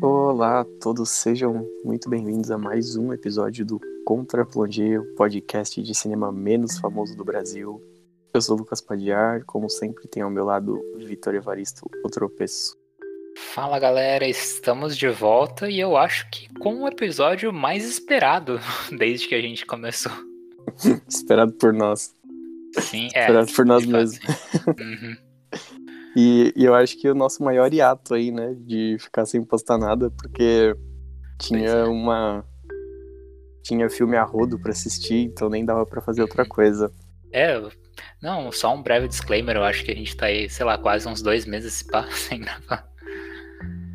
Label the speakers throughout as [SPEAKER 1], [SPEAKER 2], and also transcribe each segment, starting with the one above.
[SPEAKER 1] Olá a todos, sejam muito bem-vindos a mais um episódio do Contra Plongé, o podcast de cinema menos famoso do Brasil. Eu sou Lucas Padiar, como sempre tem ao meu lado Vitor Evaristo, o tropeço.
[SPEAKER 2] Fala galera, estamos de volta e eu acho que com o episódio mais esperado desde que a gente começou.
[SPEAKER 1] Esperado por nós.
[SPEAKER 2] Sim, é.
[SPEAKER 1] Esperado por nós mesmos.
[SPEAKER 2] Uhum.
[SPEAKER 1] E, e eu acho que o nosso maior hiato aí, né, de ficar sem postar nada, porque tinha
[SPEAKER 2] é.
[SPEAKER 1] uma. Tinha filme a rodo pra assistir, então nem dava pra fazer outra coisa.
[SPEAKER 2] É, não, só um breve disclaimer, eu acho que a gente tá aí, sei lá, quase uns dois meses se pá, sem gravar.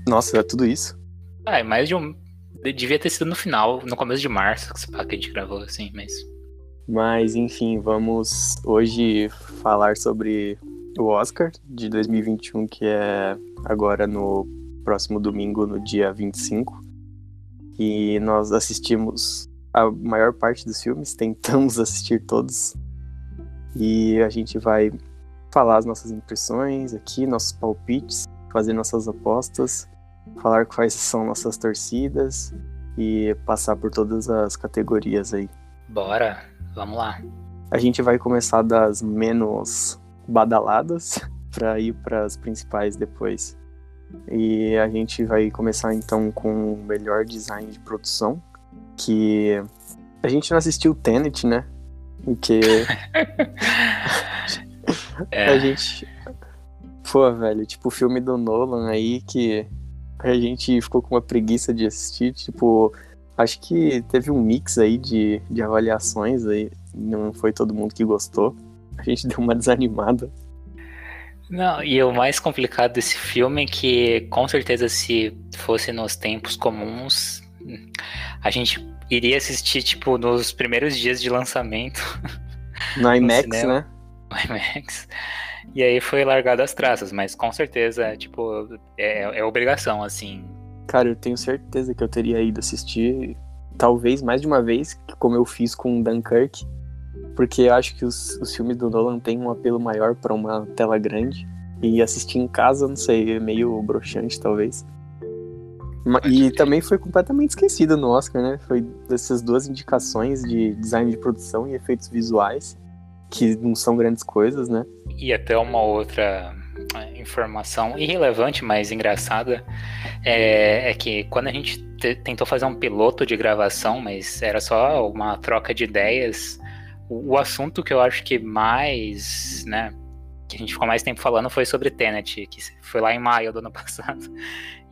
[SPEAKER 1] Nossa, é tudo isso?
[SPEAKER 2] Ah, é mais de um. de- Devia ter sido no final, no começo de março, que a gente gravou, assim, mas.
[SPEAKER 1] Mas enfim, vamos hoje falar sobre o Oscar de 2021, que é agora no próximo domingo, no dia 25. E nós assistimos a maior parte dos filmes, tentamos assistir todos. E a gente vai falar as nossas impressões aqui, nossos palpites, fazer nossas apostas, falar quais são nossas torcidas e passar por todas as categorias aí.
[SPEAKER 2] Bora, vamos lá.
[SPEAKER 1] A gente vai começar das menos badaladas para ir para as principais depois. E a gente vai começar então com o melhor design de produção, que a gente não assistiu Tenet, né? Porque
[SPEAKER 2] É,
[SPEAKER 1] a gente Pô, velho, tipo o filme do Nolan aí que a gente ficou com uma preguiça de assistir, tipo, acho que teve um mix aí de, de avaliações aí, não foi todo mundo que gostou. A gente deu uma desanimada.
[SPEAKER 2] Não, e o mais complicado desse filme é que, com certeza, se fosse nos tempos comuns, a gente iria assistir, tipo, nos primeiros dias de lançamento
[SPEAKER 1] No IMAX,
[SPEAKER 2] cinema.
[SPEAKER 1] né?
[SPEAKER 2] no IMAX. E aí foi largado as traças, mas com certeza, tipo, é, é obrigação, assim.
[SPEAKER 1] Cara, eu tenho certeza que eu teria ido assistir, talvez mais de uma vez, como eu fiz com Dunkirk, porque eu acho que os, os filmes do Nolan têm um apelo maior pra uma tela grande. E assistir em casa, não sei, é meio broxante, talvez. E também foi completamente esquecido no Oscar, né? Foi dessas duas indicações de design de produção e efeitos visuais, que não são grandes coisas, né?
[SPEAKER 2] E até uma outra é, informação irrelevante, mas engraçada, é, é que quando a gente te- tentou fazer um piloto de gravação, mas era só uma troca de ideias, o, o assunto que eu acho que mais, né, que a gente ficou mais tempo falando foi sobre Tenet, que foi lá em maio do ano passado.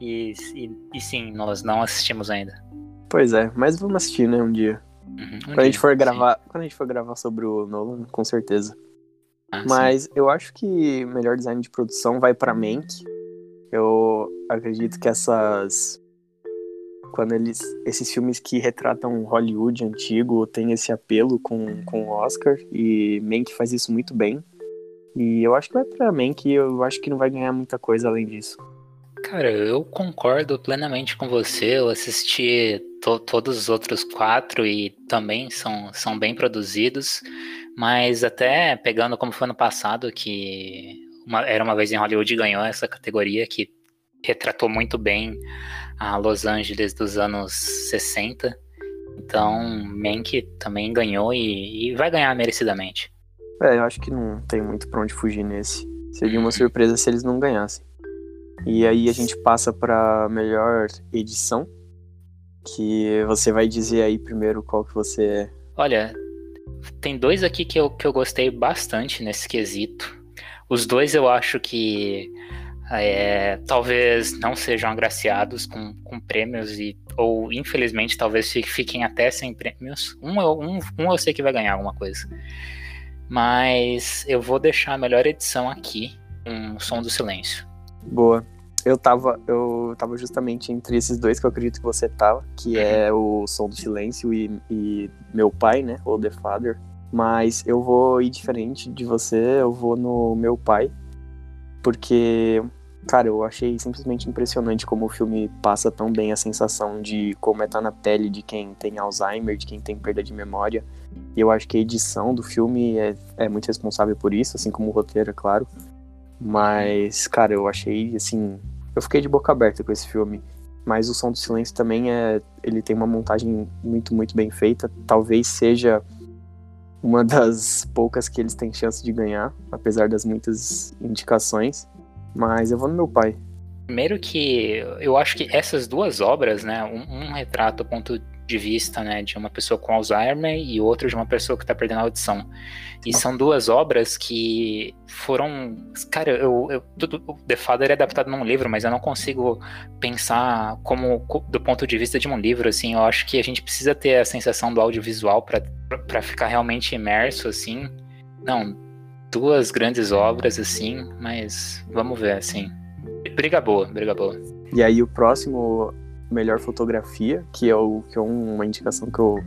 [SPEAKER 2] E, e, e sim, nós não assistimos ainda.
[SPEAKER 1] Pois é, mas vamos assistir, né, um dia.
[SPEAKER 2] Uhum, um
[SPEAKER 1] Quando a gente
[SPEAKER 2] dia,
[SPEAKER 1] for
[SPEAKER 2] sim.
[SPEAKER 1] gravar, quando a gente for gravar sobre o Nolan, com certeza.
[SPEAKER 2] Ah, sim.
[SPEAKER 1] Mas eu acho que melhor design de produção vai pra Mank. Eu acredito que essas quando eles esses filmes que retratam Hollywood antigo têm esse apelo com com o Oscar e Mank faz isso muito bem. E eu acho que vai pra Mank, eu acho que não vai ganhar muita coisa além disso.
[SPEAKER 2] Cara, eu concordo plenamente com você. Eu assisti to- todos os outros quatro e também são, são bem produzidos. Mas até pegando como foi no passado, que uma- era uma vez em Hollywood ganhou essa categoria que retratou muito bem a Los Angeles dos anos 60. Então, Mank também ganhou e, e vai ganhar merecidamente.
[SPEAKER 1] É, eu acho que não tem muito pra onde fugir nesse. Seria uma surpresa se eles não ganhassem. E aí a gente passa pra melhor edição, que você vai dizer aí primeiro qual que você é.
[SPEAKER 2] Olha, tem dois aqui que eu, que eu gostei bastante nesse quesito. Os dois eu acho que é, talvez não sejam agraciados com, com prêmios e ou infelizmente talvez fi- fiquem até sem prêmios. Um, eu- um, um eu sei que vai ganhar alguma coisa. Mas eu vou deixar a melhor edição aqui, um som do silêncio.
[SPEAKER 1] Boa. Eu tava, eu tava justamente entre esses dois que eu acredito que você tava, que é o Som do Silêncio e, e Meu Pai, né? Ou The Father. Mas eu vou ir diferente de você, eu vou no Meu Pai, porque, cara, eu achei simplesmente impressionante como o filme passa tão bem a sensação de como é estar na pele de quem tem Alzheimer, de quem tem perda de memória. E eu acho que a edição do filme é, é muito responsável por isso, assim como o roteiro, é claro. Mas, cara, eu achei, assim. Eu fiquei de boca aberta com esse filme. mas o Som do Silêncio também é. Ele tem uma montagem muito, muito bem feita. Talvez seja uma das poucas que eles têm chance de ganhar, apesar das muitas indicações. Mas eu vou no meu pai.
[SPEAKER 2] Primeiro que eu acho que essas duas obras, né, um, um retrato ponto de vista, né, de uma pessoa com Alzheimer e outro de uma pessoa que está perdendo a audição. E são duas obras que foram, cara, eu, eu tudo, o The Father é adaptado num livro, mas eu não consigo pensar como do ponto de vista de um livro, assim. Eu acho que a gente precisa ter a sensação do audiovisual para ficar realmente imerso, assim. Não, duas grandes obras, assim, mas vamos ver, assim. Briga boa, briga boa.
[SPEAKER 1] E aí o próximo melhor fotografia, que é, o, que é uma indicação que eu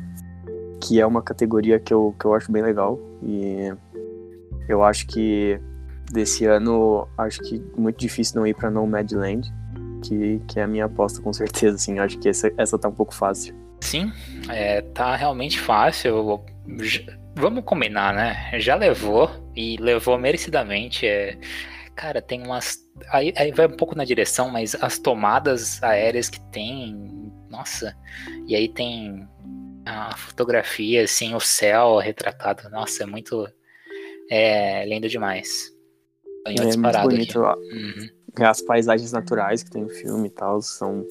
[SPEAKER 1] que é uma categoria que eu, que eu acho bem legal e eu acho que desse ano acho que muito difícil não ir para Nomadland, que, que é a minha aposta com certeza, assim, acho que essa, essa tá um pouco fácil.
[SPEAKER 2] Sim, é, tá realmente fácil. Vamos combinar, né? Já levou e levou merecidamente. É, cara, tem umas aí, aí vai um pouco na direção, mas as tomadas aéreas que tem, nossa, e aí tem a fotografia, assim, o céu retratado, nossa, é muito é, lindo demais.
[SPEAKER 1] é muito bonito. Uhum. As paisagens naturais que tem no filme e tal são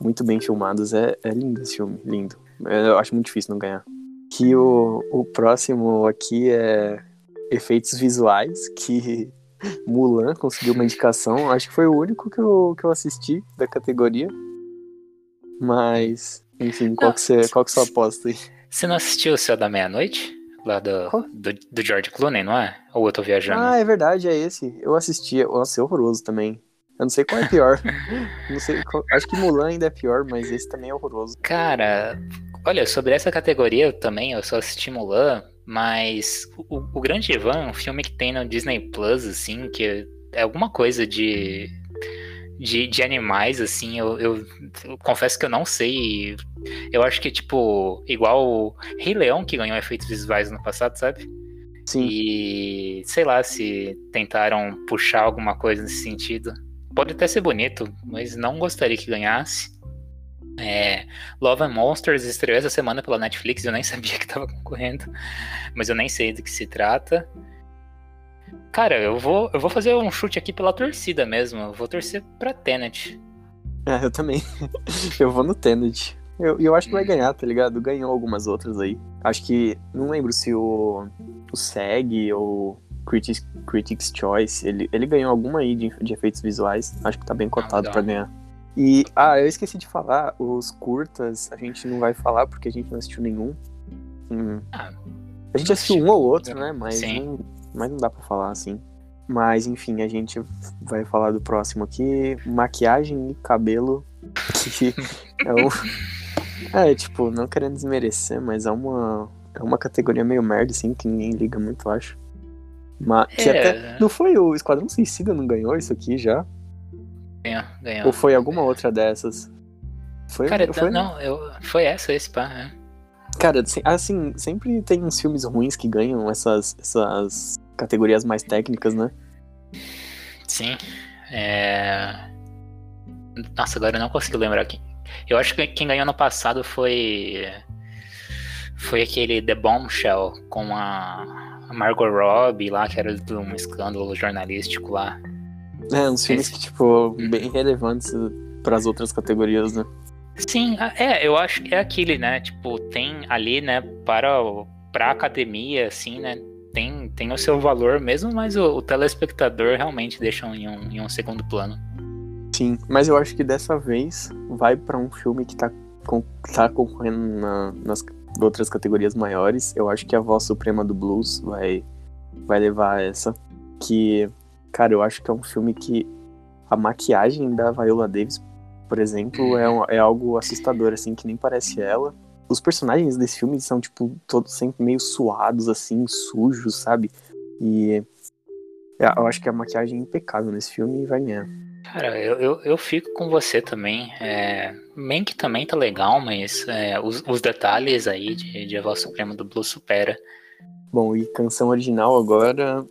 [SPEAKER 1] muito bem filmadas. É, é lindo esse filme, lindo. Eu acho muito difícil não ganhar. Que o, o próximo aqui é efeitos visuais, que Mulan conseguiu uma indicação. Acho que foi o único que eu, que eu assisti da categoria. Mas, enfim, qual, que, você, qual que é a sua aposta aí?
[SPEAKER 2] Você não assistiu O Céu da Meia-Noite? Lá do, do, do, George Clooney, não é? Ou eu tô viajando?
[SPEAKER 1] Ah, é verdade, é esse. Eu assisti. Nossa, é horroroso também. Eu não sei qual é pior. não sei qual... Acho que Mulan ainda é pior, mas esse também é horroroso.
[SPEAKER 2] Cara, olha, sobre essa categoria eu também, eu só assisti Mulan, mas o, o Grande Ivan é um filme que tem no Disney Plus, assim, que é alguma coisa de, de, de animais, assim. Eu, eu, eu, confesso que eu não sei. Eu acho que, tipo, igual o Rei Leão, que ganhou efeitos visuais no passado, sabe?
[SPEAKER 1] Sim.
[SPEAKER 2] E sei lá se tentaram puxar alguma coisa nesse sentido. Pode até ser bonito, mas não gostaria que ganhasse. É, Love and Monsters estreou essa semana pela Netflix, eu nem sabia que estava concorrendo, mas eu nem sei do que se trata. Cara, eu vou, eu vou fazer um chute aqui pela torcida mesmo. Eu vou torcer pra Tenet.
[SPEAKER 1] É, eu também. eu vou no Tenet. Eu, eu acho que vai hum. ganhar, tá ligado? Ganhou algumas outras aí. Acho que. Não lembro se o. O SEG ou Critics, Critics Choice. Ele, ele ganhou alguma aí de, de efeitos visuais. Acho que tá bem cotado ah, para ganhar. E, ah, eu esqueci de falar, os curtas a gente não vai falar porque a gente não assistiu nenhum. Hum. Ah, a gente assistiu um ou outro, né? Mas não, mas não dá pra falar assim. Mas enfim, a gente vai falar do próximo aqui: maquiagem e cabelo. Que é o. É, tipo, não querendo desmerecer, mas é uma. É uma categoria meio merda, assim, que ninguém liga muito, eu acho. Mas, que é. até. Não foi o Esquadrão Suicida, não ganhou isso aqui já? Ou foi alguma outra dessas?
[SPEAKER 2] Foi, Cara, foi... não, eu, foi essa, esse pá. É.
[SPEAKER 1] Cara, assim, sempre tem uns filmes ruins que ganham essas, essas categorias mais técnicas, né?
[SPEAKER 2] Sim. É... Nossa, agora eu não consigo lembrar quem. Eu acho que quem ganhou no passado foi. Foi aquele The Bombshell com a Margot Robbie lá, que era de um escândalo jornalístico lá.
[SPEAKER 1] É, uns filmes Esse... que, tipo, bem relevantes para as outras categorias, né?
[SPEAKER 2] Sim, é, eu acho que é aquele, né? Tipo, tem ali, né, para, para a academia, assim, né? Tem, tem o seu valor mesmo, mas o, o telespectador realmente deixa em um, em um segundo plano.
[SPEAKER 1] Sim, mas eu acho que dessa vez vai para um filme que tá, com, tá concorrendo na, nas outras categorias maiores. Eu acho que a voz suprema do blues vai, vai levar essa. Que Cara, eu acho que é um filme que a maquiagem da Viola Davis, por exemplo, é, um, é algo assustador, assim, que nem parece ela. Os personagens desse filme são, tipo, todos sempre meio suados, assim, sujos, sabe? E eu acho que a maquiagem é impecável nesse filme e vai ganhar.
[SPEAKER 2] Cara, eu, eu, eu, fico com você também. É, Mank também tá legal, mas é, os, os, detalhes aí de, de A Voz Suprema do Blue supera.
[SPEAKER 1] Bom, e canção original agora,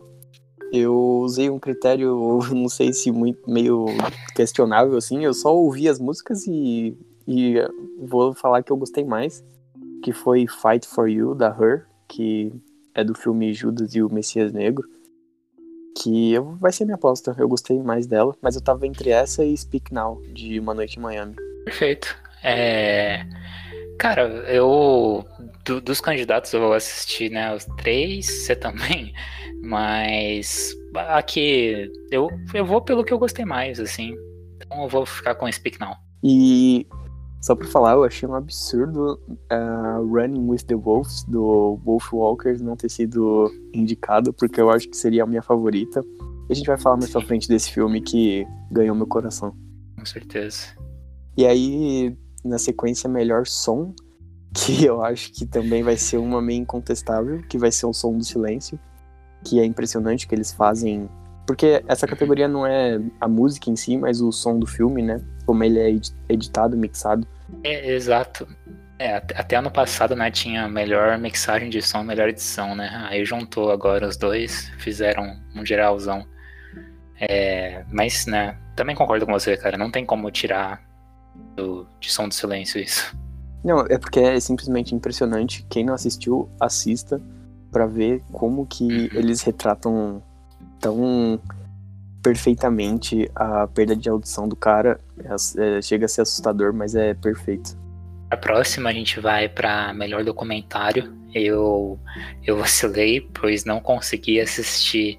[SPEAKER 1] eu usei um critério, não sei se muito meio questionável assim, eu só ouvi as músicas e, e vou falar que eu gostei mais, que foi Fight for You da Her, que é do filme Judas e o Messias Negro, que eu, vai ser minha aposta. Eu gostei mais dela, mas eu tava entre essa e Speak Now de Uma Noite em Miami.
[SPEAKER 2] Perfeito. É... Cara, eu do, dos candidatos eu vou assistir, né, os três, você também, mas aqui eu, eu vou pelo que eu gostei mais, assim. Então eu vou ficar com Speak Now.
[SPEAKER 1] E só pra falar, eu achei um absurdo uh, Running with the Wolves, do Wolf Walkers, não ter sido indicado, porque eu acho que seria a minha favorita. E a gente vai falar mais pra frente desse filme que ganhou meu coração.
[SPEAKER 2] Com certeza.
[SPEAKER 1] E aí, na sequência, melhor som, que eu acho que também vai ser uma meio incontestável, que vai ser o som do silêncio, que é impressionante que eles fazem porque essa categoria não é a música em si, mas o som do filme, né? Como ele é editado, mixado.
[SPEAKER 2] É, exato. É, até ano passado, né, tinha melhor mixagem de som, melhor edição, né? Aí juntou agora os dois, fizeram um geralzão. É, mas, né, também concordo com você, cara. Não tem como tirar do, de som do silêncio isso.
[SPEAKER 1] Não, é porque é simplesmente impressionante. Quem não assistiu, assista para ver como que uhum. eles retratam tão perfeitamente a perda de audição do cara. É, é, chega a ser assustador, mas é perfeito.
[SPEAKER 2] A próxima a gente vai para melhor documentário. Eu eu vacilei, pois não consegui assistir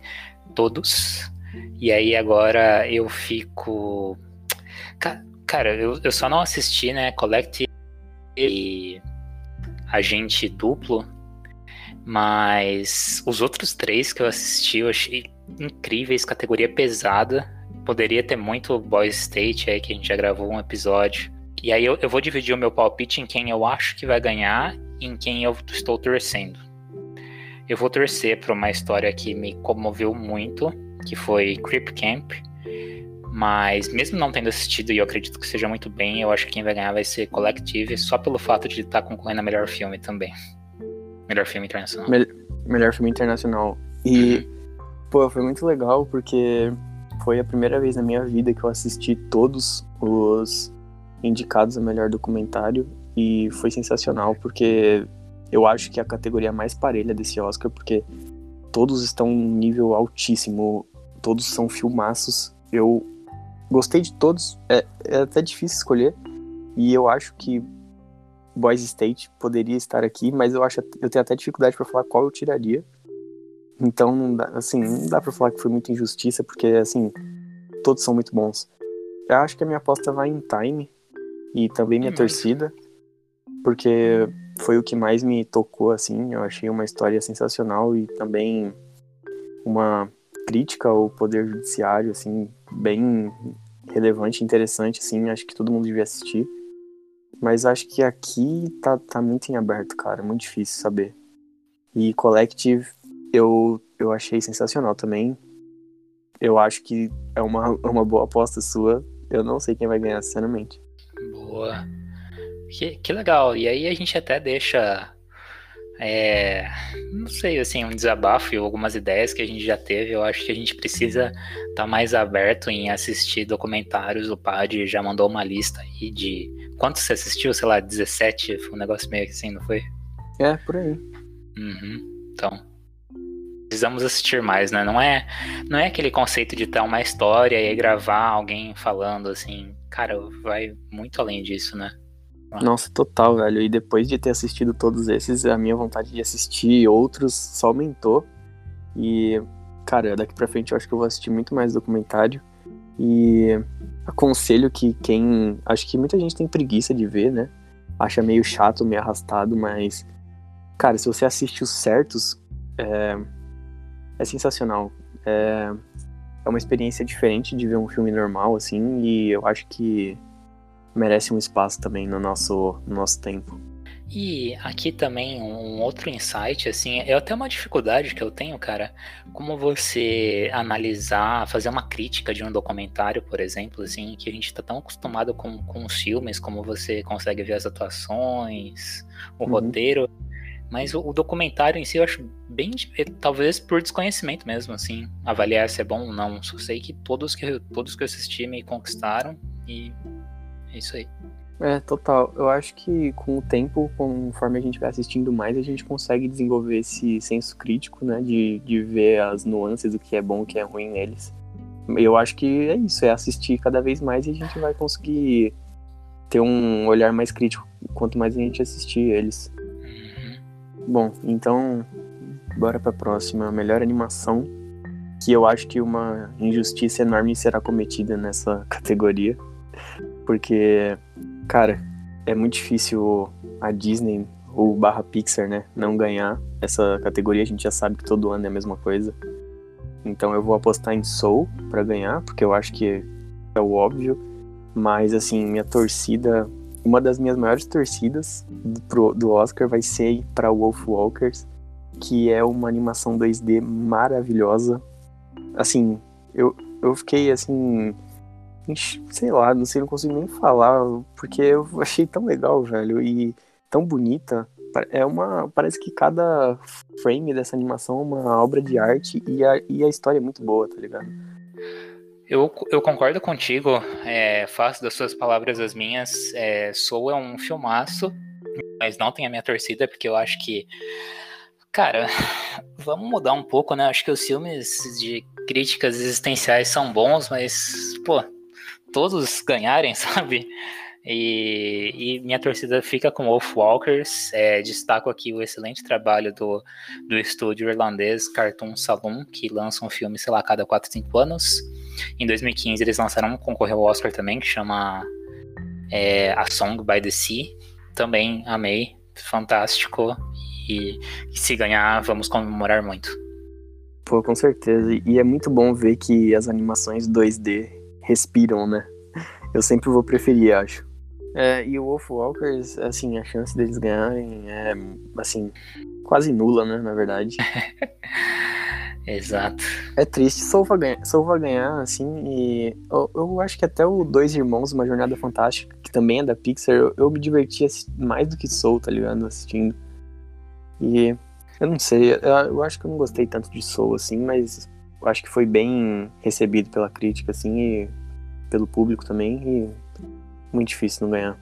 [SPEAKER 2] todos. E aí agora eu fico. Cara, eu, eu só não assisti, né? Collect e Agente Duplo. Mas os outros três que eu assisti, eu achei incríveis, categoria pesada. Poderia ter muito Boys State aí, que a gente já gravou um episódio. E aí eu, eu vou dividir o meu palpite em quem eu acho que vai ganhar e em quem eu estou torcendo. Eu vou torcer para uma história que me comoveu muito, que foi Creep Camp. Mas mesmo não tendo assistido, e eu acredito que seja muito bem, eu acho que quem vai ganhar vai ser Collective, só pelo fato de estar concorrendo a melhor filme também. Melhor filme internacional.
[SPEAKER 1] Me melhor filme internacional. E uhum. Pô, foi muito legal porque foi a primeira vez na minha vida que eu assisti todos os indicados a melhor documentário e foi sensacional porque eu acho que é a categoria mais parelha desse Oscar porque todos estão em um nível altíssimo, todos são filmaços. Eu gostei de todos, é, é até difícil escolher e eu acho que Boys State poderia estar aqui, mas eu acho eu tenho até dificuldade para falar qual eu tiraria então, não dá, assim, não dá pra falar que foi muita injustiça, porque, assim, todos são muito bons. Eu acho que a minha aposta vai em Time e também minha uhum. torcida, porque foi o que mais me tocou, assim. Eu achei uma história sensacional e também uma crítica ao poder judiciário, assim, bem relevante, interessante, assim. Acho que todo mundo devia assistir. Mas acho que aqui tá, tá muito em aberto, cara. Muito difícil saber. E Collective eu, eu achei sensacional também. Eu acho que é uma, uma boa aposta sua. Eu não sei quem vai ganhar, sinceramente.
[SPEAKER 2] Boa. Que, que legal. E aí a gente até deixa. É, não sei, assim, um desabafo e algumas ideias que a gente já teve. Eu acho que a gente precisa estar tá mais aberto em assistir documentários. O Pad já mandou uma lista aí de. Quantos você assistiu? Sei lá, 17? Foi um negócio meio assim, não foi?
[SPEAKER 1] É, por aí.
[SPEAKER 2] Uhum. Então, precisamos assistir mais, né? Não é, não é aquele conceito de ter uma história e gravar alguém falando assim. Cara, vai muito além disso, né?
[SPEAKER 1] Nossa, total, velho. E depois de ter assistido todos esses, a minha vontade de assistir outros só aumentou. E, cara, daqui pra frente eu acho que eu vou assistir muito mais documentário. E aconselho que quem. Acho que muita gente tem preguiça de ver, né? Acha meio chato, meio arrastado, mas. Cara, se você assiste os certos, é, é sensacional. É, é uma experiência diferente de ver um filme normal, assim, e eu acho que merece um espaço também no nosso, no nosso tempo.
[SPEAKER 2] E aqui também um outro insight, assim, é até uma dificuldade que eu tenho, cara, como você analisar, fazer uma crítica de um documentário, por exemplo, assim, que a gente tá tão acostumado com, com os filmes, como você consegue ver as atuações, o uhum. roteiro, Mas o, o, documentário em si eu acho bem. É, talvez por desconhecimento mesmo, assim. Avaliar se é bom ou não. Só sei que todos que, todos que eu assisti me conquistaram e é isso aí.
[SPEAKER 1] É, total. Eu acho que com o tempo, conforme a gente vai assistindo mais, a gente consegue desenvolver esse senso crítico, né? De, de ver as nuances do que é bom e o que é ruim neles. Eu acho que é isso, é assistir cada vez mais e a gente vai conseguir ter um olhar mais crítico quanto mais a gente assistir eles. Uhum. Bom, então, bora pra próxima. Melhor animação. Que eu acho que uma injustiça enorme será cometida nessa categoria. Porque Cara, é muito difícil a Disney ou barra Pixar, né, não ganhar essa categoria. A gente já sabe que todo ano é a mesma coisa. Então eu vou apostar em Soul para ganhar, porque eu acho que é o óbvio. Mas assim, minha torcida, uma das minhas maiores torcidas do, do Oscar vai ser para Wolf Walkers, que é uma animação 2D maravilhosa. Assim, eu, eu fiquei assim sei lá, não sei, não consigo nem falar, porque eu achei tão legal, velho, e tão bonita. É uma. Parece que cada frame dessa animação é uma obra de arte e a, e a história é muito boa, tá ligado?
[SPEAKER 2] Eu, eu concordo contigo, é, faço das suas palavras as minhas. É, Soul é um filmaço, mas não tem a minha torcida, porque eu acho que. Cara, vamos mudar um pouco, né? Acho que os filmes de críticas existenciais são bons, mas, pô, todos ganharem, sabe? E, e, minha torcida fica com Wolf Walkers. É, destaco aqui o excelente trabalho do, do estúdio irlandês Cartoon Saloon, que lança um filme, sei lá, a cada 4, 5 anos. Em 2015 eles lançaram um concorreu ao Oscar também, que chama é, A Song by the Sea. Também amei, fantástico. E, e se ganhar, vamos comemorar muito.
[SPEAKER 1] Pô, com certeza. E é muito bom ver que as animações 2D respiram, né? Eu sempre vou preferir, acho. É, e o Wolf Walkers, assim, a chance deles ganharem é, assim, quase nula, né, na verdade.
[SPEAKER 2] Exato.
[SPEAKER 1] É triste, Soul vai ganhar, vai ganhar assim, e eu, eu, acho que até o Dois Irmãos, Uma Jornada Fantástica, que também é da Pixar, eu, eu me diverti mais do que Soul, tá ligado, assistindo. E eu não sei, eu, eu acho que eu não gostei tanto de Soul, assim, mas acho que foi bem recebido pela crítica, assim, e pelo público também, e muito difícil não ganhar.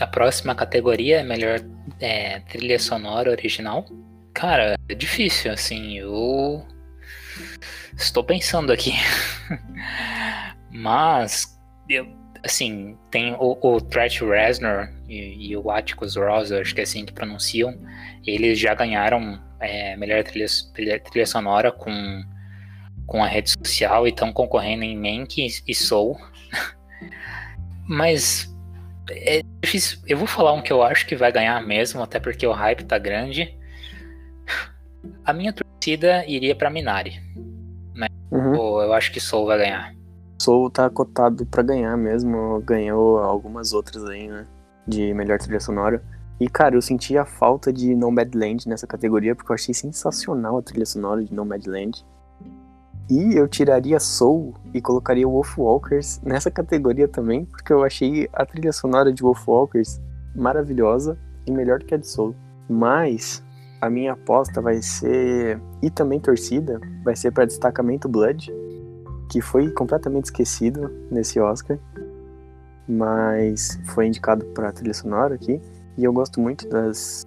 [SPEAKER 2] A próxima categoria é melhor é, trilha sonora original. Cara, é difícil, assim, eu estou pensando aqui. Mas, eu, assim, tem o, o Trent Reznor e, e, o Atticus Ross, acho que é assim que pronunciam, eles já ganharam é, melhor trilha, trilha sonora com com a rede social e estão concorrendo em Mank e Soul. Mas é difícil. Eu vou falar um que eu acho que vai ganhar mesmo, até porque o hype tá grande. A minha torcida iria para Minari. Né? Uhum. Eu acho que Soul vai ganhar.
[SPEAKER 1] Soul tá cotado para ganhar mesmo. Ganhou algumas outras aí, né? De melhor trilha sonora. E, cara, eu senti a falta de Nomadland nessa categoria, porque eu achei sensacional a trilha sonora de Nomadland. E eu tiraria Soul e colocaria Wolf Walkers nessa categoria também, porque eu achei a trilha sonora de Wolf Walkers maravilhosa e melhor que a de Soul. Mas a minha aposta vai ser, e também torcida, vai ser para Destacamento Blood, que foi completamente esquecido nesse Oscar, mas foi indicado para trilha sonora aqui. E eu gosto muito das,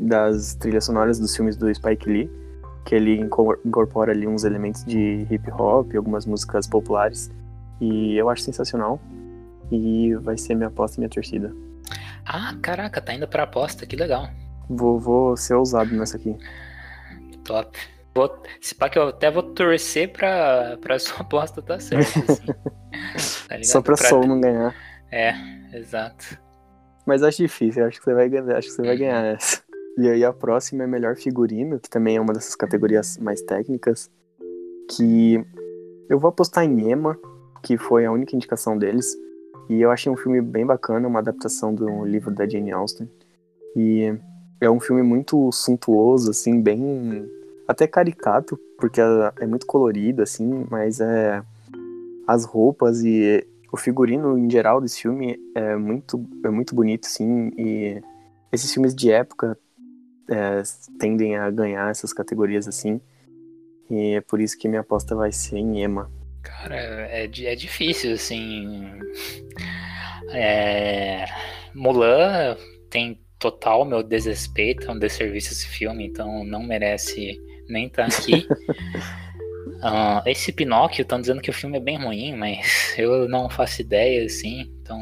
[SPEAKER 1] das trilhas sonoras dos filmes do Spike Lee que ele incorpora ali uns elementos de hip hop, algumas músicas populares. E eu acho sensacional. E vai ser minha aposta e minha torcida.
[SPEAKER 2] Ah, caraca, tá indo pra aposta, que legal.
[SPEAKER 1] Vou, vou ser ousado nessa aqui.
[SPEAKER 2] Top. Vou, se pá que eu até vou torcer pra, pra sua aposta tá certa, assim.
[SPEAKER 1] tá Só pra, pra Soul não ganhar.
[SPEAKER 2] É, exato.
[SPEAKER 1] Mas acho difícil, acho que você vai ganhar, acho que você vai ganhar essa. E aí a próxima é melhor figurino, que também é uma dessas categorias mais técnicas, que eu vou apostar em Emma, que foi a única indicação deles. E eu achei um filme bem bacana, uma adaptação do livro da Jane Austen. E é um filme muito suntuoso, assim, bem até caricato, porque é muito colorido, assim, mas é as roupas e o figurino em geral desse filme é muito, é muito bonito, sim, e esses filmes de época é, tendem a ganhar essas categorias assim. E é por isso que minha aposta vai ser em Ema.
[SPEAKER 2] Cara, é, é difícil, assim. É... Mulan tem total meu desrespeito, é um desserviço esse filme, então não merece nem estar tá aqui. uh, esse Pinóquio, estão dizendo que o filme é bem ruim, mas eu não faço ideia, assim, então.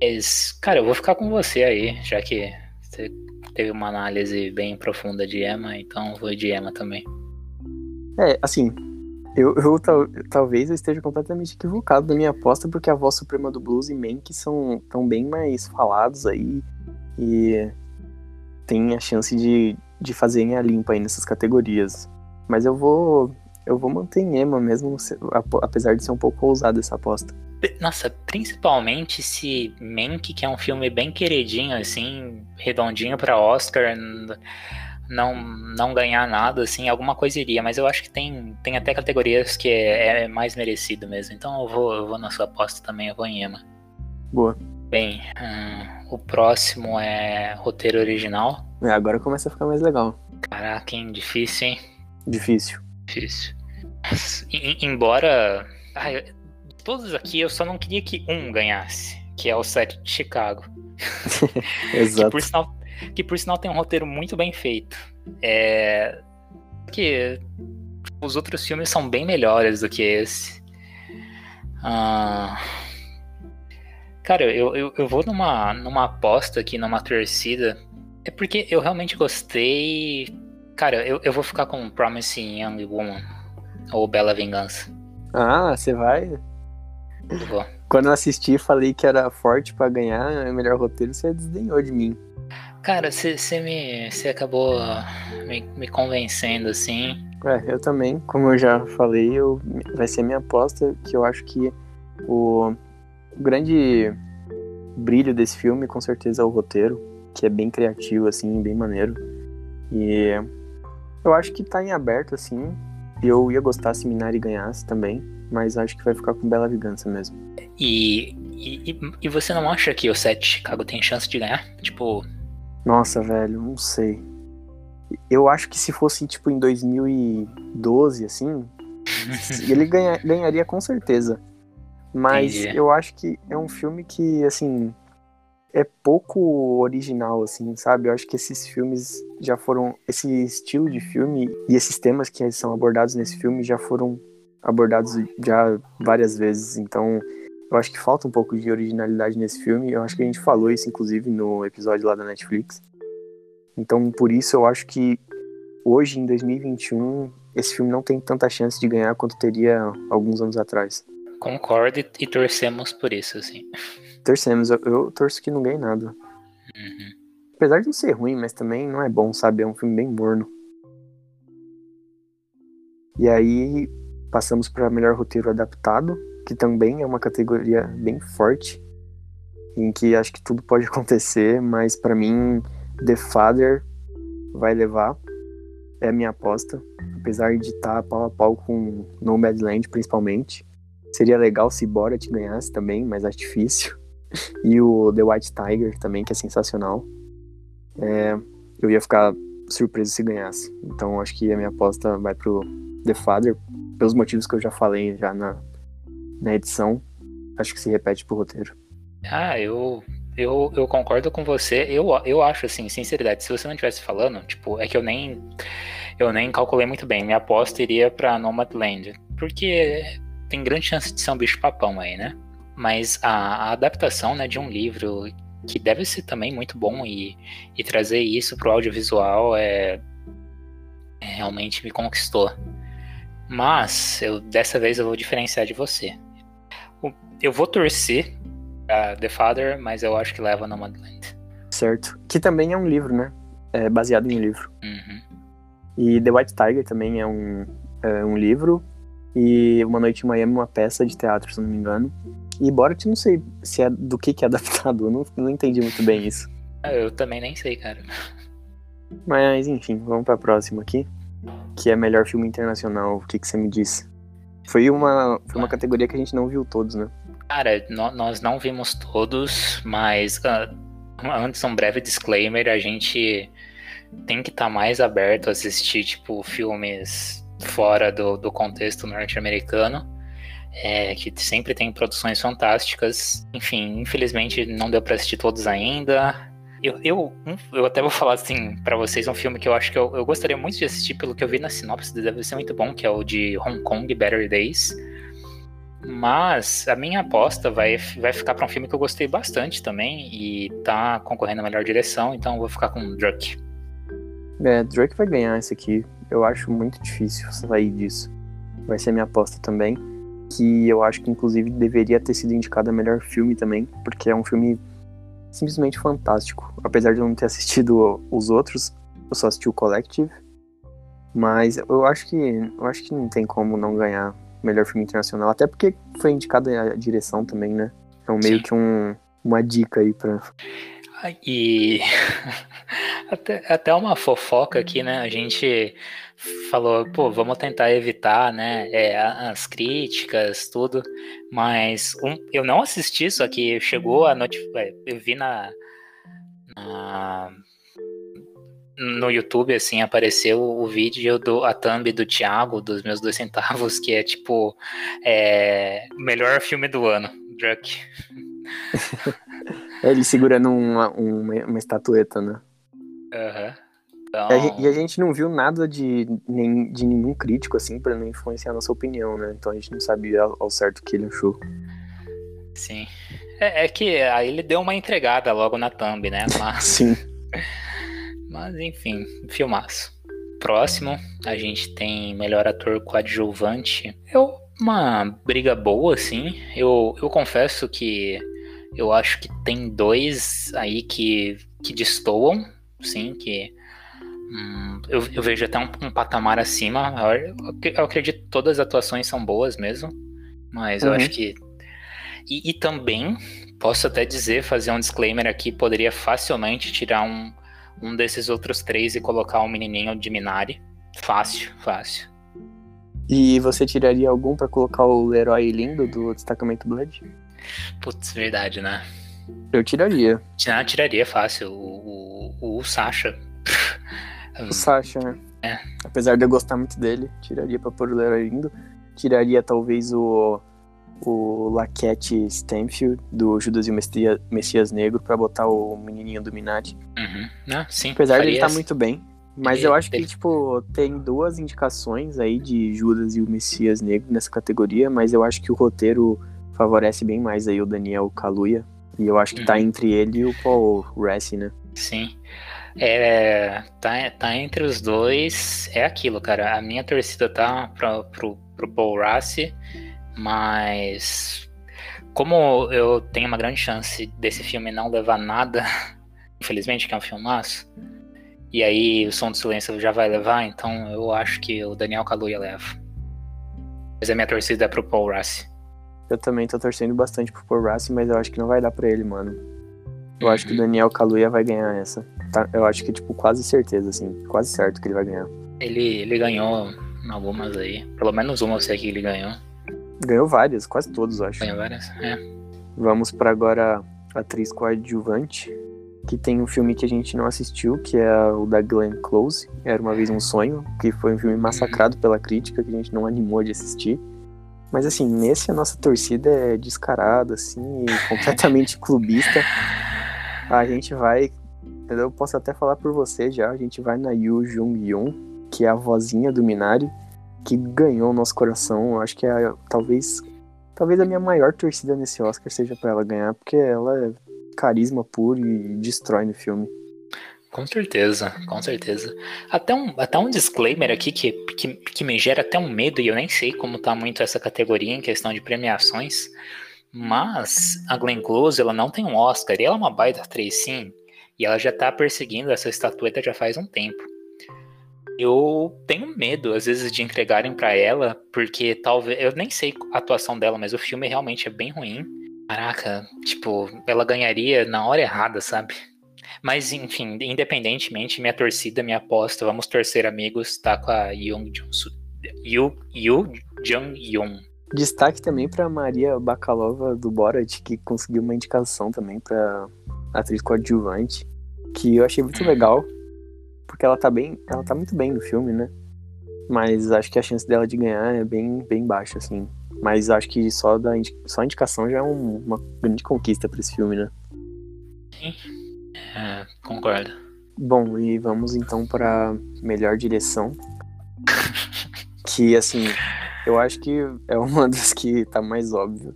[SPEAKER 2] Mas, cara, eu vou ficar com você aí, já que você teve uma análise bem profunda de Emma, então vou de Emma também.
[SPEAKER 1] É, assim, eu, eu tal, talvez eu esteja completamente equivocado da minha aposta, porque a voz suprema do blues e Mank são tão bem mais falados aí e tem a chance de, de fazerem a limpa aí nessas categorias. Mas eu vou eu vou manter em Emma mesmo, apesar de ser um pouco ousada essa aposta.
[SPEAKER 2] Nossa, principalmente se Mank, que é um filme bem queridinho, assim, redondinho para Oscar, não, não ganhar nada, assim, alguma coisa iria, mas eu acho que tem, tem até categorias que é, é mais merecido mesmo. Então eu vou, eu vou na sua aposta também, eu vou em Emma.
[SPEAKER 1] Boa.
[SPEAKER 2] Bem, hum, o próximo é roteiro original.
[SPEAKER 1] É, agora começa a ficar mais legal.
[SPEAKER 2] Caraca, hein? Difícil, hein?
[SPEAKER 1] Difícil.
[SPEAKER 2] Difícil. embora. Todos aqui eu só não queria que um ganhasse, que é o set de Chicago.
[SPEAKER 1] Exato.
[SPEAKER 2] que, por sinal, que por sinal tem um roteiro muito bem feito. É. Que os outros filmes são bem melhores do que esse. Ah. Cara, eu, eu, eu vou numa, numa aposta aqui, numa torcida. É porque eu realmente gostei. Cara, eu, eu vou ficar com Promising Young Woman. Ou Bela Vingança.
[SPEAKER 1] Ah, você vai? Quando eu assisti falei que era forte para ganhar o melhor roteiro, você desdenhou de mim.
[SPEAKER 2] Cara, você me. Você acabou me, me convencendo, assim.
[SPEAKER 1] É, eu também. Como eu já falei, eu, vai ser minha aposta que eu acho que o o grande brilho desse filme, com certeza, é o roteiro, que é bem criativo, assim, bem maneiro. E eu acho que tá em aberto, assim. Eu ia gostar se Minari ganhasse também, mas acho que vai ficar com Bela Vingança mesmo.
[SPEAKER 2] E, e, e você não acha que o 7 Chicago tem chance de ganhar? Tipo.
[SPEAKER 1] Nossa, velho, não sei. Eu acho que se fosse, tipo, em 2012, assim, ele ganha, ganharia com certeza. Mas Entendi. eu acho que é um filme que, assim, é pouco original, assim, sabe? Eu acho que esses filmes já foram. Esse estilo de filme e esses temas que são abordados nesse filme já foram abordados já várias vezes. Então, eu acho que falta um pouco de originalidade nesse filme. Eu acho que a gente falou isso, inclusive, no episódio lá da Netflix. Então, por isso, eu acho que hoje, em 2021, esse filme não tem tanta chance de ganhar quanto teria alguns anos atrás.
[SPEAKER 2] Concordo e, torcemos por isso, assim.
[SPEAKER 1] Torcemos, eu, eu torço que não ganhe nada.
[SPEAKER 2] Uhum.
[SPEAKER 1] Apesar de não ser ruim, mas também não é bom, sabe? É um filme bem morno. E aí passamos para melhor roteiro adaptado, que também é uma categoria bem forte, em que acho que tudo pode acontecer, mas para mim The Father vai levar. É a minha aposta, apesar de estar tá pau a pau com Nomadland principalmente. Seria legal se Borat ganhasse também, mas acho difícil. E o The White Tiger também, que é sensacional. É, eu ia ficar surpreso se ganhasse. Então acho que a minha aposta vai pro The Father, pelos motivos que eu já falei já na, na edição. Acho que se repete pro roteiro.
[SPEAKER 2] Ah, eu, eu, eu concordo com você. Eu, eu acho, assim, sinceridade, se você não estivesse falando, tipo, é que eu nem eu nem calculei muito bem. Minha aposta iria pra Nomadland. Porque tem grande chance de ser um bicho papão aí, né? Mas a, a adaptação né, de um livro que deve ser também muito bom e, e trazer isso pro audiovisual é, é, realmente me conquistou. Mas eu, dessa vez eu vou diferenciar de você. Eu vou torcer a The Father, mas eu acho que leva Nomadland.
[SPEAKER 1] Certo. Que também é um livro, né? É baseado em um livro.
[SPEAKER 2] Uhum.
[SPEAKER 1] E The White Tiger também é um, é um livro e Uma Noite em Miami, uma peça de teatro, se não me engano. E Borat, não sei se é do que, que é adaptado, eu não, não entendi muito bem isso.
[SPEAKER 2] Ah, eu também nem sei, cara.
[SPEAKER 1] Mas, enfim, vamos pra próxima aqui. Que é melhor filme internacional. O que, que você me disse? Foi uma, foi uma categoria que a gente não viu todos, né?
[SPEAKER 2] Cara, no, nós não vimos todos, mas uh, antes um breve disclaimer, a gente tem que estar tá mais aberto a assistir, tipo, filmes fora do, do contexto norte-americano. É, que sempre tem produções fantásticas. Enfim, infelizmente não deu para assistir todos ainda. Eu, eu, eu até vou falar assim para vocês um filme que eu acho que eu, eu gostaria muito de assistir pelo que eu vi na sinopse, deve ser muito bom, que é o de Hong Kong Better Days. Mas a minha aposta vai, vai ficar para um filme que eu gostei bastante também e tá concorrendo à melhor direção, então vou ficar com Drake.
[SPEAKER 1] É, Drake vai ganhar esse aqui. Eu acho muito difícil sair disso. Vai ser a minha aposta também. Que eu acho que, inclusive, deveria ter sido indicado a melhor filme também, porque é um filme simplesmente fantástico. Apesar de eu não ter assistido os outros, eu só assisti o Collective. Mas eu acho que eu acho que não tem como não ganhar melhor filme internacional, até porque foi indicada a direção também, né? Então meio Sim. que um, uma dica aí para
[SPEAKER 2] e até, até uma fofoca aqui, né? A gente falou, pô, vamos tentar evitar, né? É, as críticas, tudo. Mas um, eu não assisti, só que chegou a notificação. É, eu vi na, na, no YouTube, assim, apareceu o vídeo do a thumb do Thiago, dos meus dois centavos, que é tipo é, melhor filme do ano, Druck.
[SPEAKER 1] Ele segurando uma, uma, uma estatueta, né?
[SPEAKER 2] Aham. Uhum.
[SPEAKER 1] Então... E a gente não viu nada de, nem, de nenhum crítico, assim, para não influenciar a nossa opinião, né? Então a gente não sabia ao, certo o que ele achou.
[SPEAKER 2] Sim. É, é, que aí ele deu uma entregada logo na thumb, né? Mas...
[SPEAKER 1] Sim.
[SPEAKER 2] Mas enfim, filmaço. Próximo, a gente tem melhor ator coadjuvante. É uma briga boa, assim. Eu, eu confesso que eu acho que tem dois aí que, que destoam, sim, que eu, eu, vejo até um, um, patamar acima. Eu, eu, acredito que todas as atuações são boas mesmo, mas uhum. eu acho que. E, e, também, posso até dizer, fazer um disclaimer aqui, poderia facilmente tirar um, um desses outros três e colocar o um menininho de Minari. Fácil, fácil.
[SPEAKER 1] E você tiraria algum para colocar o herói lindo do destacamento Blood?
[SPEAKER 2] Putz, verdade, né?
[SPEAKER 1] Eu tiraria.
[SPEAKER 2] Ah, tiraria fácil. O, o, o Sasha.
[SPEAKER 1] O Sasha, né?
[SPEAKER 2] É.
[SPEAKER 1] Apesar de eu gostar muito dele, tiraria pra pôr o Leroy lindo. Tiraria talvez o, o Laquette Stanfield do Judas e o Messias, Messias Negro pra botar o menininho do Minati.
[SPEAKER 2] Uhum. Ah, sim.
[SPEAKER 1] Apesar de ele estar tá muito bem. Mas ele, eu acho ele... que, tipo, tem duas indicações aí de Judas e o Messias Negro nessa categoria, mas eu acho que o roteiro favorece bem mais aí o Daniel Kaluuya. E eu acho que tá uhum. entre ele e o Paul Rassi, né?
[SPEAKER 2] Sim. É, tá, tá entre os dois. É aquilo, cara. A minha torcida tá pra, pro, pro Paul Rassi, mas como eu tenho uma grande chance desse filme não levar nada, infelizmente, que é um filmaço, e aí o Som do Silêncio já vai levar, então eu acho que o Daniel Kaluuya leva. Mas a minha torcida é pro Paul Rassi.
[SPEAKER 1] Eu também tô torcendo bastante pro Paul Rassi, mas eu acho que não vai dar pra ele, mano. Eu acho que o Daniel Kaluuya vai ganhar essa. Tá? Eu acho que, tipo, quase certeza, assim. Quase certo que ele vai ganhar.
[SPEAKER 2] Ele, ele ganhou algumas aí. Pelo menos uma eu sei que ele ganhou.
[SPEAKER 1] Ganhou várias, quase todos, eu acho.
[SPEAKER 2] Ganhou várias, é.
[SPEAKER 1] Vamos para agora atriz coadjuvante, que tem um filme que a gente não assistiu, que é o da Glenn Close, Era Uma Vez Um Sonho, que foi um filme massacrado pela crítica, que a gente não animou de assistir. Mas assim, nesse a nossa torcida é descarada, assim, completamente clubista. A gente vai, eu posso até falar por você já, a gente vai na Yu Jung Yoon, que é a vozinha do Minari, que ganhou o nosso coração. Eu acho que é talvez talvez a minha maior torcida nesse Oscar seja para ela ganhar, porque ela é carisma puro e destrói no filme.
[SPEAKER 2] Com certeza, com certeza. Até um, até um disclaimer aqui que, que, que me gera até um medo, e eu nem sei como tá muito essa categoria em questão de premiações, mas a Glenn Close, ela não tem um Oscar, e ela é uma baita atriz, sim, e ela já tá perseguindo essa estatueta já faz um tempo. Eu tenho medo, às vezes, de entregarem para ela, porque talvez. Eu nem sei a atuação dela, mas o filme realmente é bem ruim. Caraca, tipo, ela ganharia na hora errada, sabe? Mas, enfim, independentemente, minha torcida, minha aposta, vamos torcer amigos, tá com a Young Jung-soo. Yu Jung-yoon.
[SPEAKER 1] Destaque também para Maria Bakalova do Borat, que conseguiu uma indicação também para atriz coadjuvante, que eu achei muito legal, porque ela tá bem. Ela tá muito bem no filme, né? Mas acho que a chance dela de ganhar é bem, bem baixa, assim. Mas acho que só, da, só a indicação já é um, uma grande conquista para esse filme, né?
[SPEAKER 2] Sim, é, concordo.
[SPEAKER 1] Bom, e vamos então para melhor direção. que, assim, eu acho que é uma das que tá mais óbvio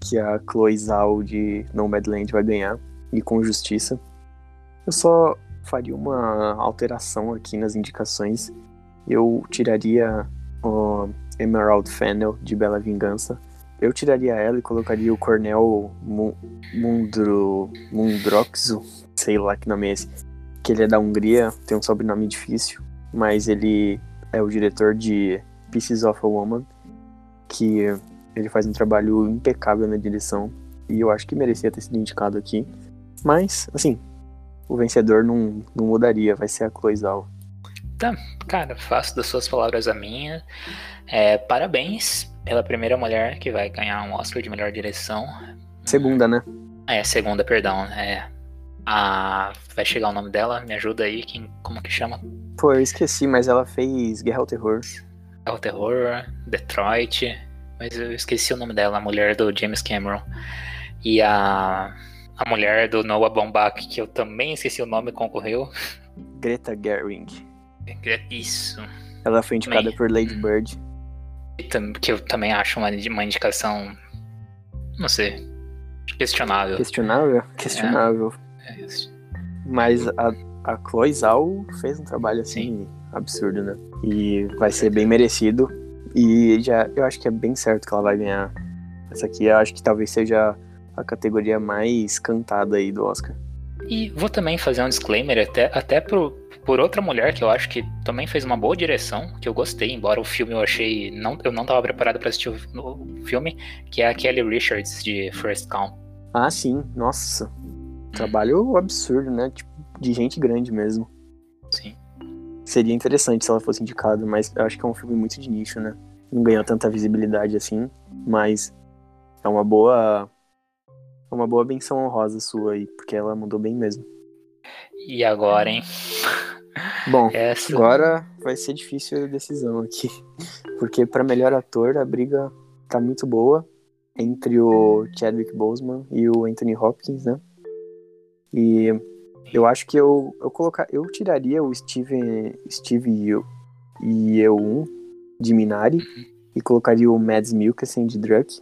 [SPEAKER 1] que a Chloe Zhao de Nomadland vai ganhar, e com justiça. Eu só faria uma alteração aqui nas indicações. Eu tiraria o Emerald Fennel de Bela Vingança. Eu tiraria ela e colocaria o Cornel Mundro, Mundroxo, sei lá que nome é esse, que ele é da Hungria, tem um sobrenome difícil, mas ele é o diretor de Pieces of a Woman, que ele faz um trabalho impecável na direção e eu acho que merecia ter sido indicado aqui. Mas, assim, o vencedor não, não mudaria, vai ser a Chloe Zhao.
[SPEAKER 2] Tá, cara, faço das suas palavras a minha. É, parabéns pela primeira mulher que vai ganhar um Oscar de melhor direção.
[SPEAKER 1] Segunda, né?
[SPEAKER 2] É, segunda, perdão. É, a... Vai chegar o nome dela, me ajuda aí, quem... como que chama?
[SPEAKER 1] Pô, eu esqueci, mas ela fez Guerra ao Terror. Guerra
[SPEAKER 2] ao Terror, Detroit, mas eu esqueci o nome dela, a mulher do James Cameron. E a, a mulher do Noah Baumbach, que eu também esqueci o nome, concorreu.
[SPEAKER 1] Greta Gerwig.
[SPEAKER 2] Isso.
[SPEAKER 1] Ela foi indicada também. por Lady Bird.
[SPEAKER 2] Que eu também acho uma, uma indicação, não sei, questionável.
[SPEAKER 1] Questionável? Questionável. É. É Mas a, a Chloe Zhao fez um trabalho assim Sim. Absurdo, né? E vai ser bem merecido. E já eu acho que é bem certo que ela vai ganhar. Essa aqui eu acho que talvez seja a categoria mais cantada aí do Oscar.
[SPEAKER 2] E vou também fazer um disclaimer até, até pro, por outra mulher que eu acho que também fez uma boa direção, que eu gostei, embora o filme eu achei. Não, eu não estava preparado para assistir o, filme, que é a Kelly Richards de First Calm.
[SPEAKER 1] Ah, sim, nossa. Trabalho absurdo, né? Tipo, de gente grande mesmo. Seria interessante se ela fosse indicada, mas eu acho que é um filme muito de nicho, né? Não ganhou tanta visibilidade assim, mas é uma boa uma boa benção honrosa sua aí, porque ela mudou bem mesmo.
[SPEAKER 2] E agora, hein?
[SPEAKER 1] Bom, Essa... agora vai ser difícil a decisão aqui. Porque para melhor ator a briga tá muito boa entre o Chadwick Boseman e o Anthony Hopkins, né? E eu acho que eu eu colocar eu tiraria o Steven Steve e eu um de Minari uhum. e colocaria o Mads Mikkelsen de Druck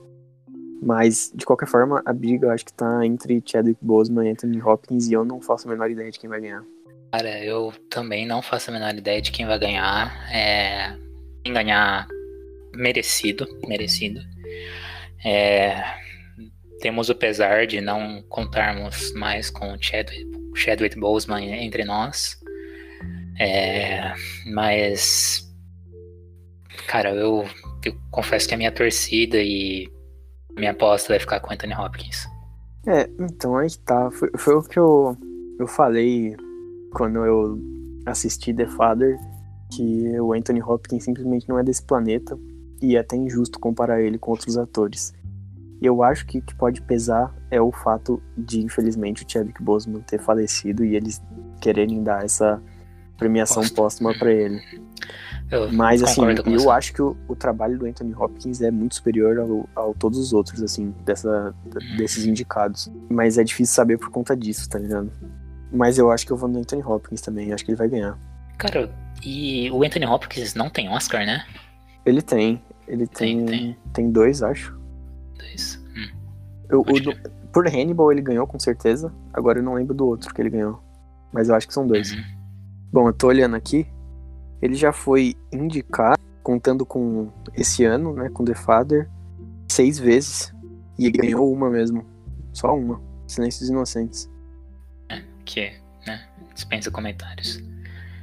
[SPEAKER 1] mas, de qualquer forma, a briga eu acho que tá entre Chadwick Boseman e Anthony Hopkins e eu não faço a menor ideia de quem vai ganhar.
[SPEAKER 2] Cara, eu também não faço a menor ideia de quem vai ganhar. É... Quem ganhar, merecido, merecido. É... Temos o pesar de não contarmos mais com o Chadwick, Chadwick Boseman entre nós. É... Mas, cara, eu, eu confesso que a minha torcida e minha aposta vai ficar com Anthony Hopkins.
[SPEAKER 1] É, então aí tá. Foi, foi o que eu, eu falei quando eu assisti The Father, que o Anthony Hopkins simplesmente não é desse planeta e é até injusto comparar ele com outros atores. E eu acho que o que pode pesar é o fato de, infelizmente, o Chadwick Boseman ter falecido e eles quererem dar essa premiação póstuma para ele. Eu Mas assim, eu acho que o, o, trabalho do Anthony Hopkins é muito superior ao, a todos os outros, assim, dessa, desses indicados. Mas é difícil saber por conta disso, tá ligado? Mas eu acho que eu vou no Anthony Hopkins também, acho que ele vai ganhar.
[SPEAKER 2] Cara, e o Anthony Hopkins não tem Oscar, né?
[SPEAKER 1] Ele tem. Ele tem. Tem, tem. tem dois, acho. Eu, o do, por Hannibal ele ganhou, com certeza. Agora eu não lembro do outro que ele ganhou. Mas eu acho que são dois. Uhum. Bom, eu tô olhando aqui. Ele já foi indicado, contando com esse ano, né, com The Father, seis vezes. E ele ganhou uma mesmo. Só uma. Silêncios Inocentes.
[SPEAKER 2] É, que, né, dispensa comentários.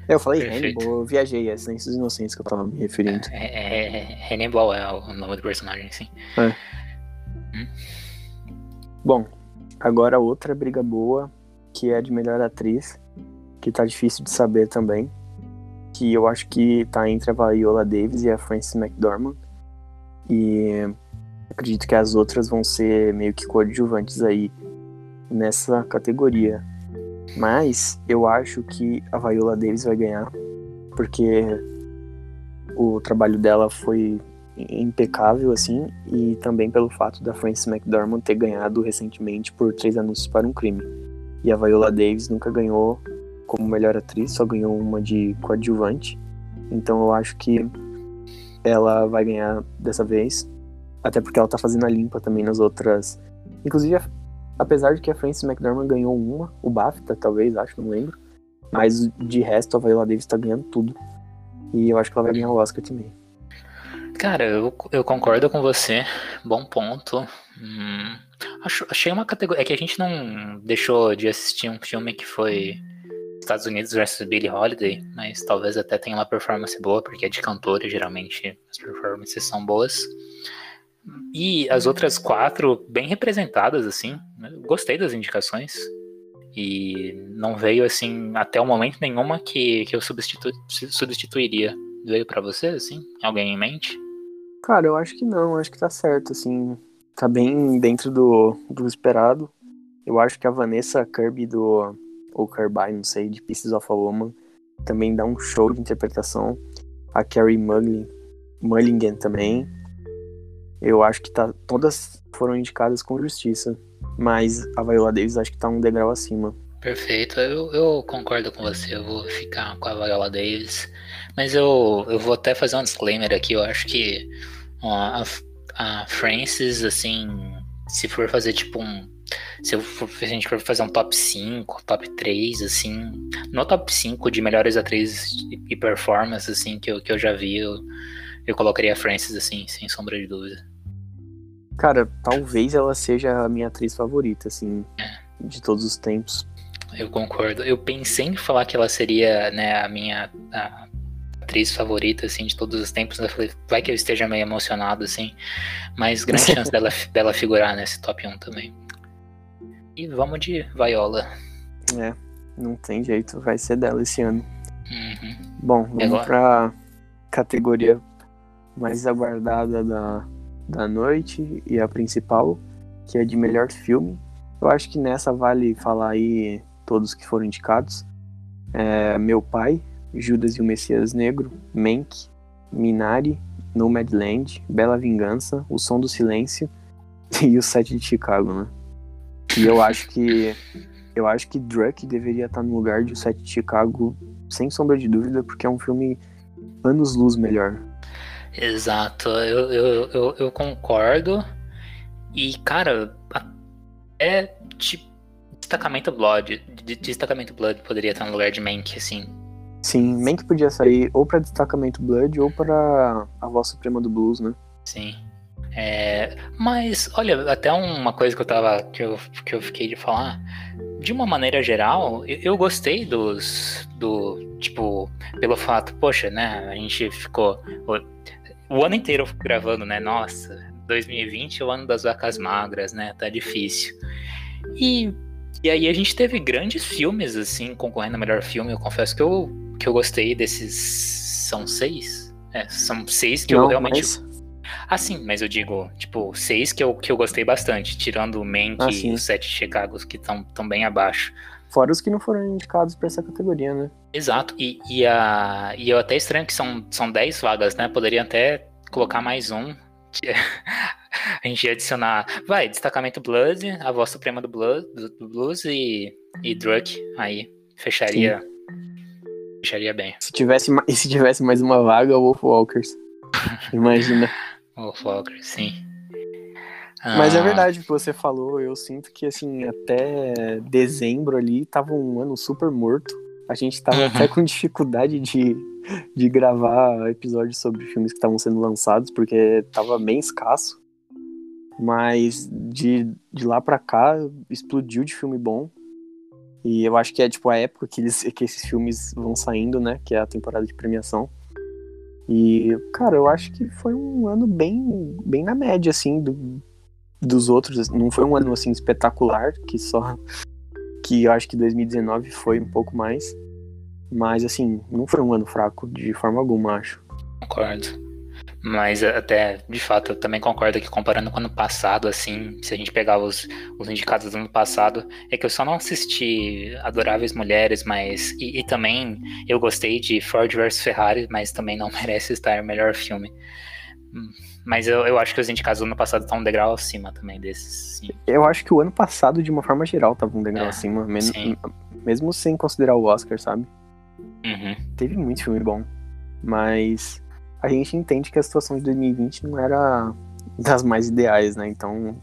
[SPEAKER 1] É, eu falei Perfeito. Hannibal, eu viajei, é Silêncios Inocentes que eu tava me referindo.
[SPEAKER 2] É, é, é, Hannibal é o nome do personagem, sim.
[SPEAKER 1] É. Hum? Bom, agora outra briga boa, que é a de melhor atriz, que tá difícil de saber também que eu acho que tá entre a Viola Davis e a Frances McDormand. E acredito que as outras vão ser meio que coadjuvantes aí nessa categoria. Mas eu acho que a Viola Davis vai ganhar, porque o trabalho dela foi impecável, assim, e também pelo fato da Frances McDormand ter ganhado recentemente por Três Anúncios para um Crime. E a Viola Davis nunca ganhou como melhor atriz, só ganhou uma de coadjuvante. Então eu acho que ela vai ganhar dessa vez, até porque ela tá fazendo a limpa também nas outras. Inclusive, apesar de que a Frances McDormand ganhou uma, o BAFTA talvez, acho, não lembro. Mas de resto, a Viola Davis tá ganhando tudo. E eu acho que ela vai ganhar o Oscar também.
[SPEAKER 2] Cara, eu, eu concordo com você. Bom ponto. Hum, acho, achei uma categoria. É que a gente não deixou de assistir um filme que foi Estados Unidos versus Billie Holiday, mas talvez até tenha uma performance boa, porque é de cantora, geralmente as performances são boas. E as outras quatro, bem representadas, assim. Gostei das indicações. E não veio, assim, até o momento nenhuma que, que eu substitu substituiria. Veio para você, assim? Alguém em mente?
[SPEAKER 1] Cara, eu acho que não. Acho que tá certo, assim. Tá bem dentro do, do esperado. Eu acho que a Vanessa Kirby do. Ou Kirby, não sei, de Pieces of a Woman, também dá um show de interpretação. A Carrie Mulligan, também. Eu acho que tá, todas foram indicadas com justiça. Mas a Viola Davis acho que tá um degrau acima.
[SPEAKER 2] Perfeito, eu, eu concordo com você, eu vou ficar com a Viola Davis. Mas eu, eu vou até fazer um disclaimer aqui, eu acho que a, a Frances, assim, se for fazer tipo um. Se, for, se a gente for fazer um top 5, top 3, assim. No top 5 de melhores atrizes e performance, assim, que eu, que eu já vi, eu, eu colocaria a Frances, assim, sem sombra de dúvida.
[SPEAKER 1] Cara, talvez ela seja a minha atriz favorita, assim, é. de todos os tempos.
[SPEAKER 2] Eu concordo. Eu pensei em falar que ela seria, né, a minha a atriz favorita, assim, de todos os tempos. Eu falei, vai que eu esteja meio emocionado, assim. Mas grande chance dela, dela figurar nesse top 1 também. E vamos de Viola.
[SPEAKER 1] É, não tem jeito, vai ser dela esse ano.
[SPEAKER 2] Uhum.
[SPEAKER 1] Bom, vamos Agora... pra categoria mais aguardada da, da noite e a principal, que é de melhor filme. Eu acho que nessa vale falar aí todos que foram indicados. É, Meu Pai, Judas e o Messias Negro, Mank, Minari, Nomadland, Bela Vingança, O Som do Silêncio e o Sete de Chicago, né? E eu acho que eu acho que Druck deveria estar no lugar de O Sete de Chicago, sem sombra de dúvida, porque é um filme anos luz melhor.
[SPEAKER 2] Exato, eu, eu, eu, eu concordo. E, cara, é tipo. Destacamento Blood. Destacamento Blood poderia estar no lugar de Mank, assim.
[SPEAKER 1] Sim, Mank podia sair ou para Destacamento Blood ou para A Voz Suprema do Blues, né?
[SPEAKER 2] Sim. É, mas, olha, até uma coisa que eu tava. que eu, que eu fiquei de falar. De uma maneira geral, eu, eu gostei dos. do. Tipo, pelo fato, poxa, né? A gente ficou o ano inteiro gravando, né? Nossa, 2020 é o ano das vacas magras, né? Tá difícil. E, e aí a gente teve grandes filmes, assim, concorrendo a melhor filme. Eu confesso que eu, que eu gostei desses. São seis? É, são seis que Não, eu realmente. Mas... Ah, sim, mas eu digo, tipo, seis que eu, que eu gostei bastante, tirando o Mank ah, e os sete Chicago, que estão tão bem abaixo.
[SPEAKER 1] Fora os que não foram indicados para essa categoria, né?
[SPEAKER 2] Exato. E, e, a, e eu até estranho que são, são 10 vagas, né? Poderia até colocar mais um. a gente ia adicionar. Vai, destacamento Blood, a voz suprema do, Blood, do Blues e, e Druk. Aí fecharia. Sim. Fecharia bem.
[SPEAKER 1] Se tivesse, se tivesse mais uma vaga, o Wolf Walkers. Imagina.
[SPEAKER 2] Wolf Walkers, sim.
[SPEAKER 1] Mas é ah. verdade o que você falou. Eu sinto que, assim, até dezembro ali tava um ano super morto. A gente tava uhum. até com dificuldade de, de gravar episódios sobre filmes que estavam sendo lançados, porque tava bem escasso. Mas de, de lá pra cá, explodiu de filme bom. E eu acho que é, tipo, a época que, eles, que esses filmes vão saindo, né? Que é a temporada de premiação. E, cara, eu acho que foi um ano bem, bem na média, assim, do, dos outros. Não foi um ano assim espetacular, que só que eu acho que 2019 foi um pouco mais. Mas assim, não foi um ano fraco de forma alguma, acho.
[SPEAKER 2] Concordo. Mas até, de fato, eu também concordo que comparando com o ano passado, assim, se a gente pegar os, os indicados do ano passado, é que eu só não assisti Adoráveis Mulheres, mas. E, e também eu gostei de Ford vs Ferrari, mas também não merece estar melhor filme. Mas eu, eu acho que os indicados do ano passado estão um degrau acima também desses. Sim.
[SPEAKER 1] Eu acho que o ano passado, de uma forma geral, tava um degrau é, acima, mesmo, mesmo sem considerar o Oscar, sabe?
[SPEAKER 2] Uhum.
[SPEAKER 1] Teve muito filme bom. Mas a gente entende que a situação de 2020 não era das mais ideais, né? Então,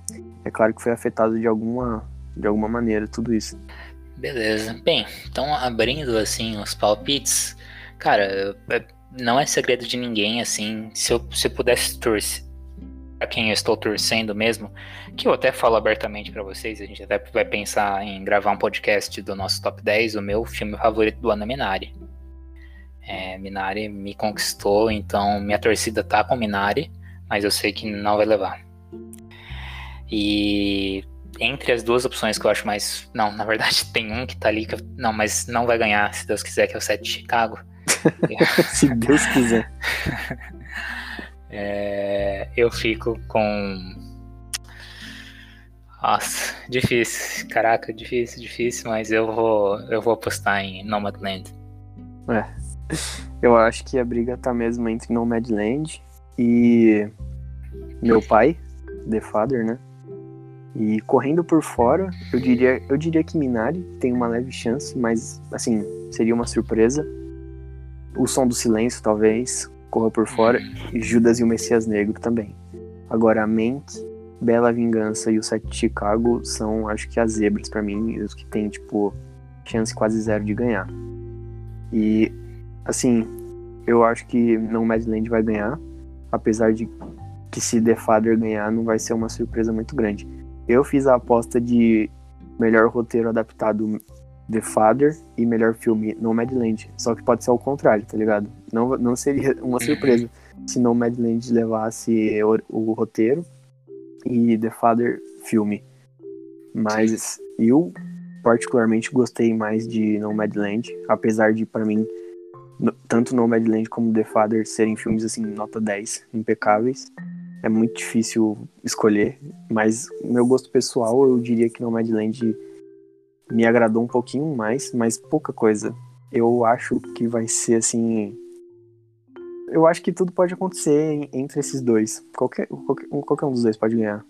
[SPEAKER 1] é claro que foi afetado de alguma, de alguma maneira tudo isso.
[SPEAKER 2] Beleza. Bem, então abrindo assim os palpites, cara, é, não é segredo de ninguém assim, se eu, se eu pudesse torcer a quem eu estou torcendo mesmo, que eu até falo abertamente para vocês, a gente até vai pensar em gravar um podcast do nosso top 10, o meu filme favorito do ano é Minari. É, Minari me conquistou, então minha torcida tá com Minari, mas eu sei que não vai levar. E entre as duas opções que eu acho mais. Não, na verdade tem um que tá ali que eu... Não, mas não vai ganhar, se Deus quiser, que é o 7 de Chicago.
[SPEAKER 1] se Deus quiser.
[SPEAKER 2] é, eu fico com. Nossa, difícil. Caraca, difícil, difícil, mas eu vou, eu vou apostar em Nomadland.
[SPEAKER 1] É, eu acho que a briga tá mesmo entre Nomadland e meu pai, The Father, né? E correndo por fora, eu diria, eu diria que Minari tem uma leve chance, mas assim, seria uma surpresa. O Som do Silêncio, talvez, corra por fora, e Judas e o Messias Negro também. Agora, Mank, Bela Vingança e o Sete de Chicago são, acho que, as zebras para mim, os que tem, tipo, chance quase zero de ganhar. E Assim, eu acho que Nomadland vai ganhar, apesar de que se The Father ganhar não vai ser uma surpresa muito grande. Eu fiz a aposta de melhor roteiro adaptado The Father e melhor filme Nomadland, só que pode ser ao contrário, tá ligado? Não, não seria uma surpresa se Nomadland levasse o, o roteiro e The Father filme. Mas eu particularmente gostei mais de Nomadland, apesar de para mim tanto Nomadland como The Father serem filmes assim, nota 10, impecáveis. É muito difícil escolher, mas meu gosto pessoal, eu diria que Nomadland me agradou um pouquinho mais, mas pouca coisa. Eu acho que vai ser assim. Eu acho que tudo pode acontecer entre esses dois. Qualquer, qualquer, qualquer um dos dois pode ganhar.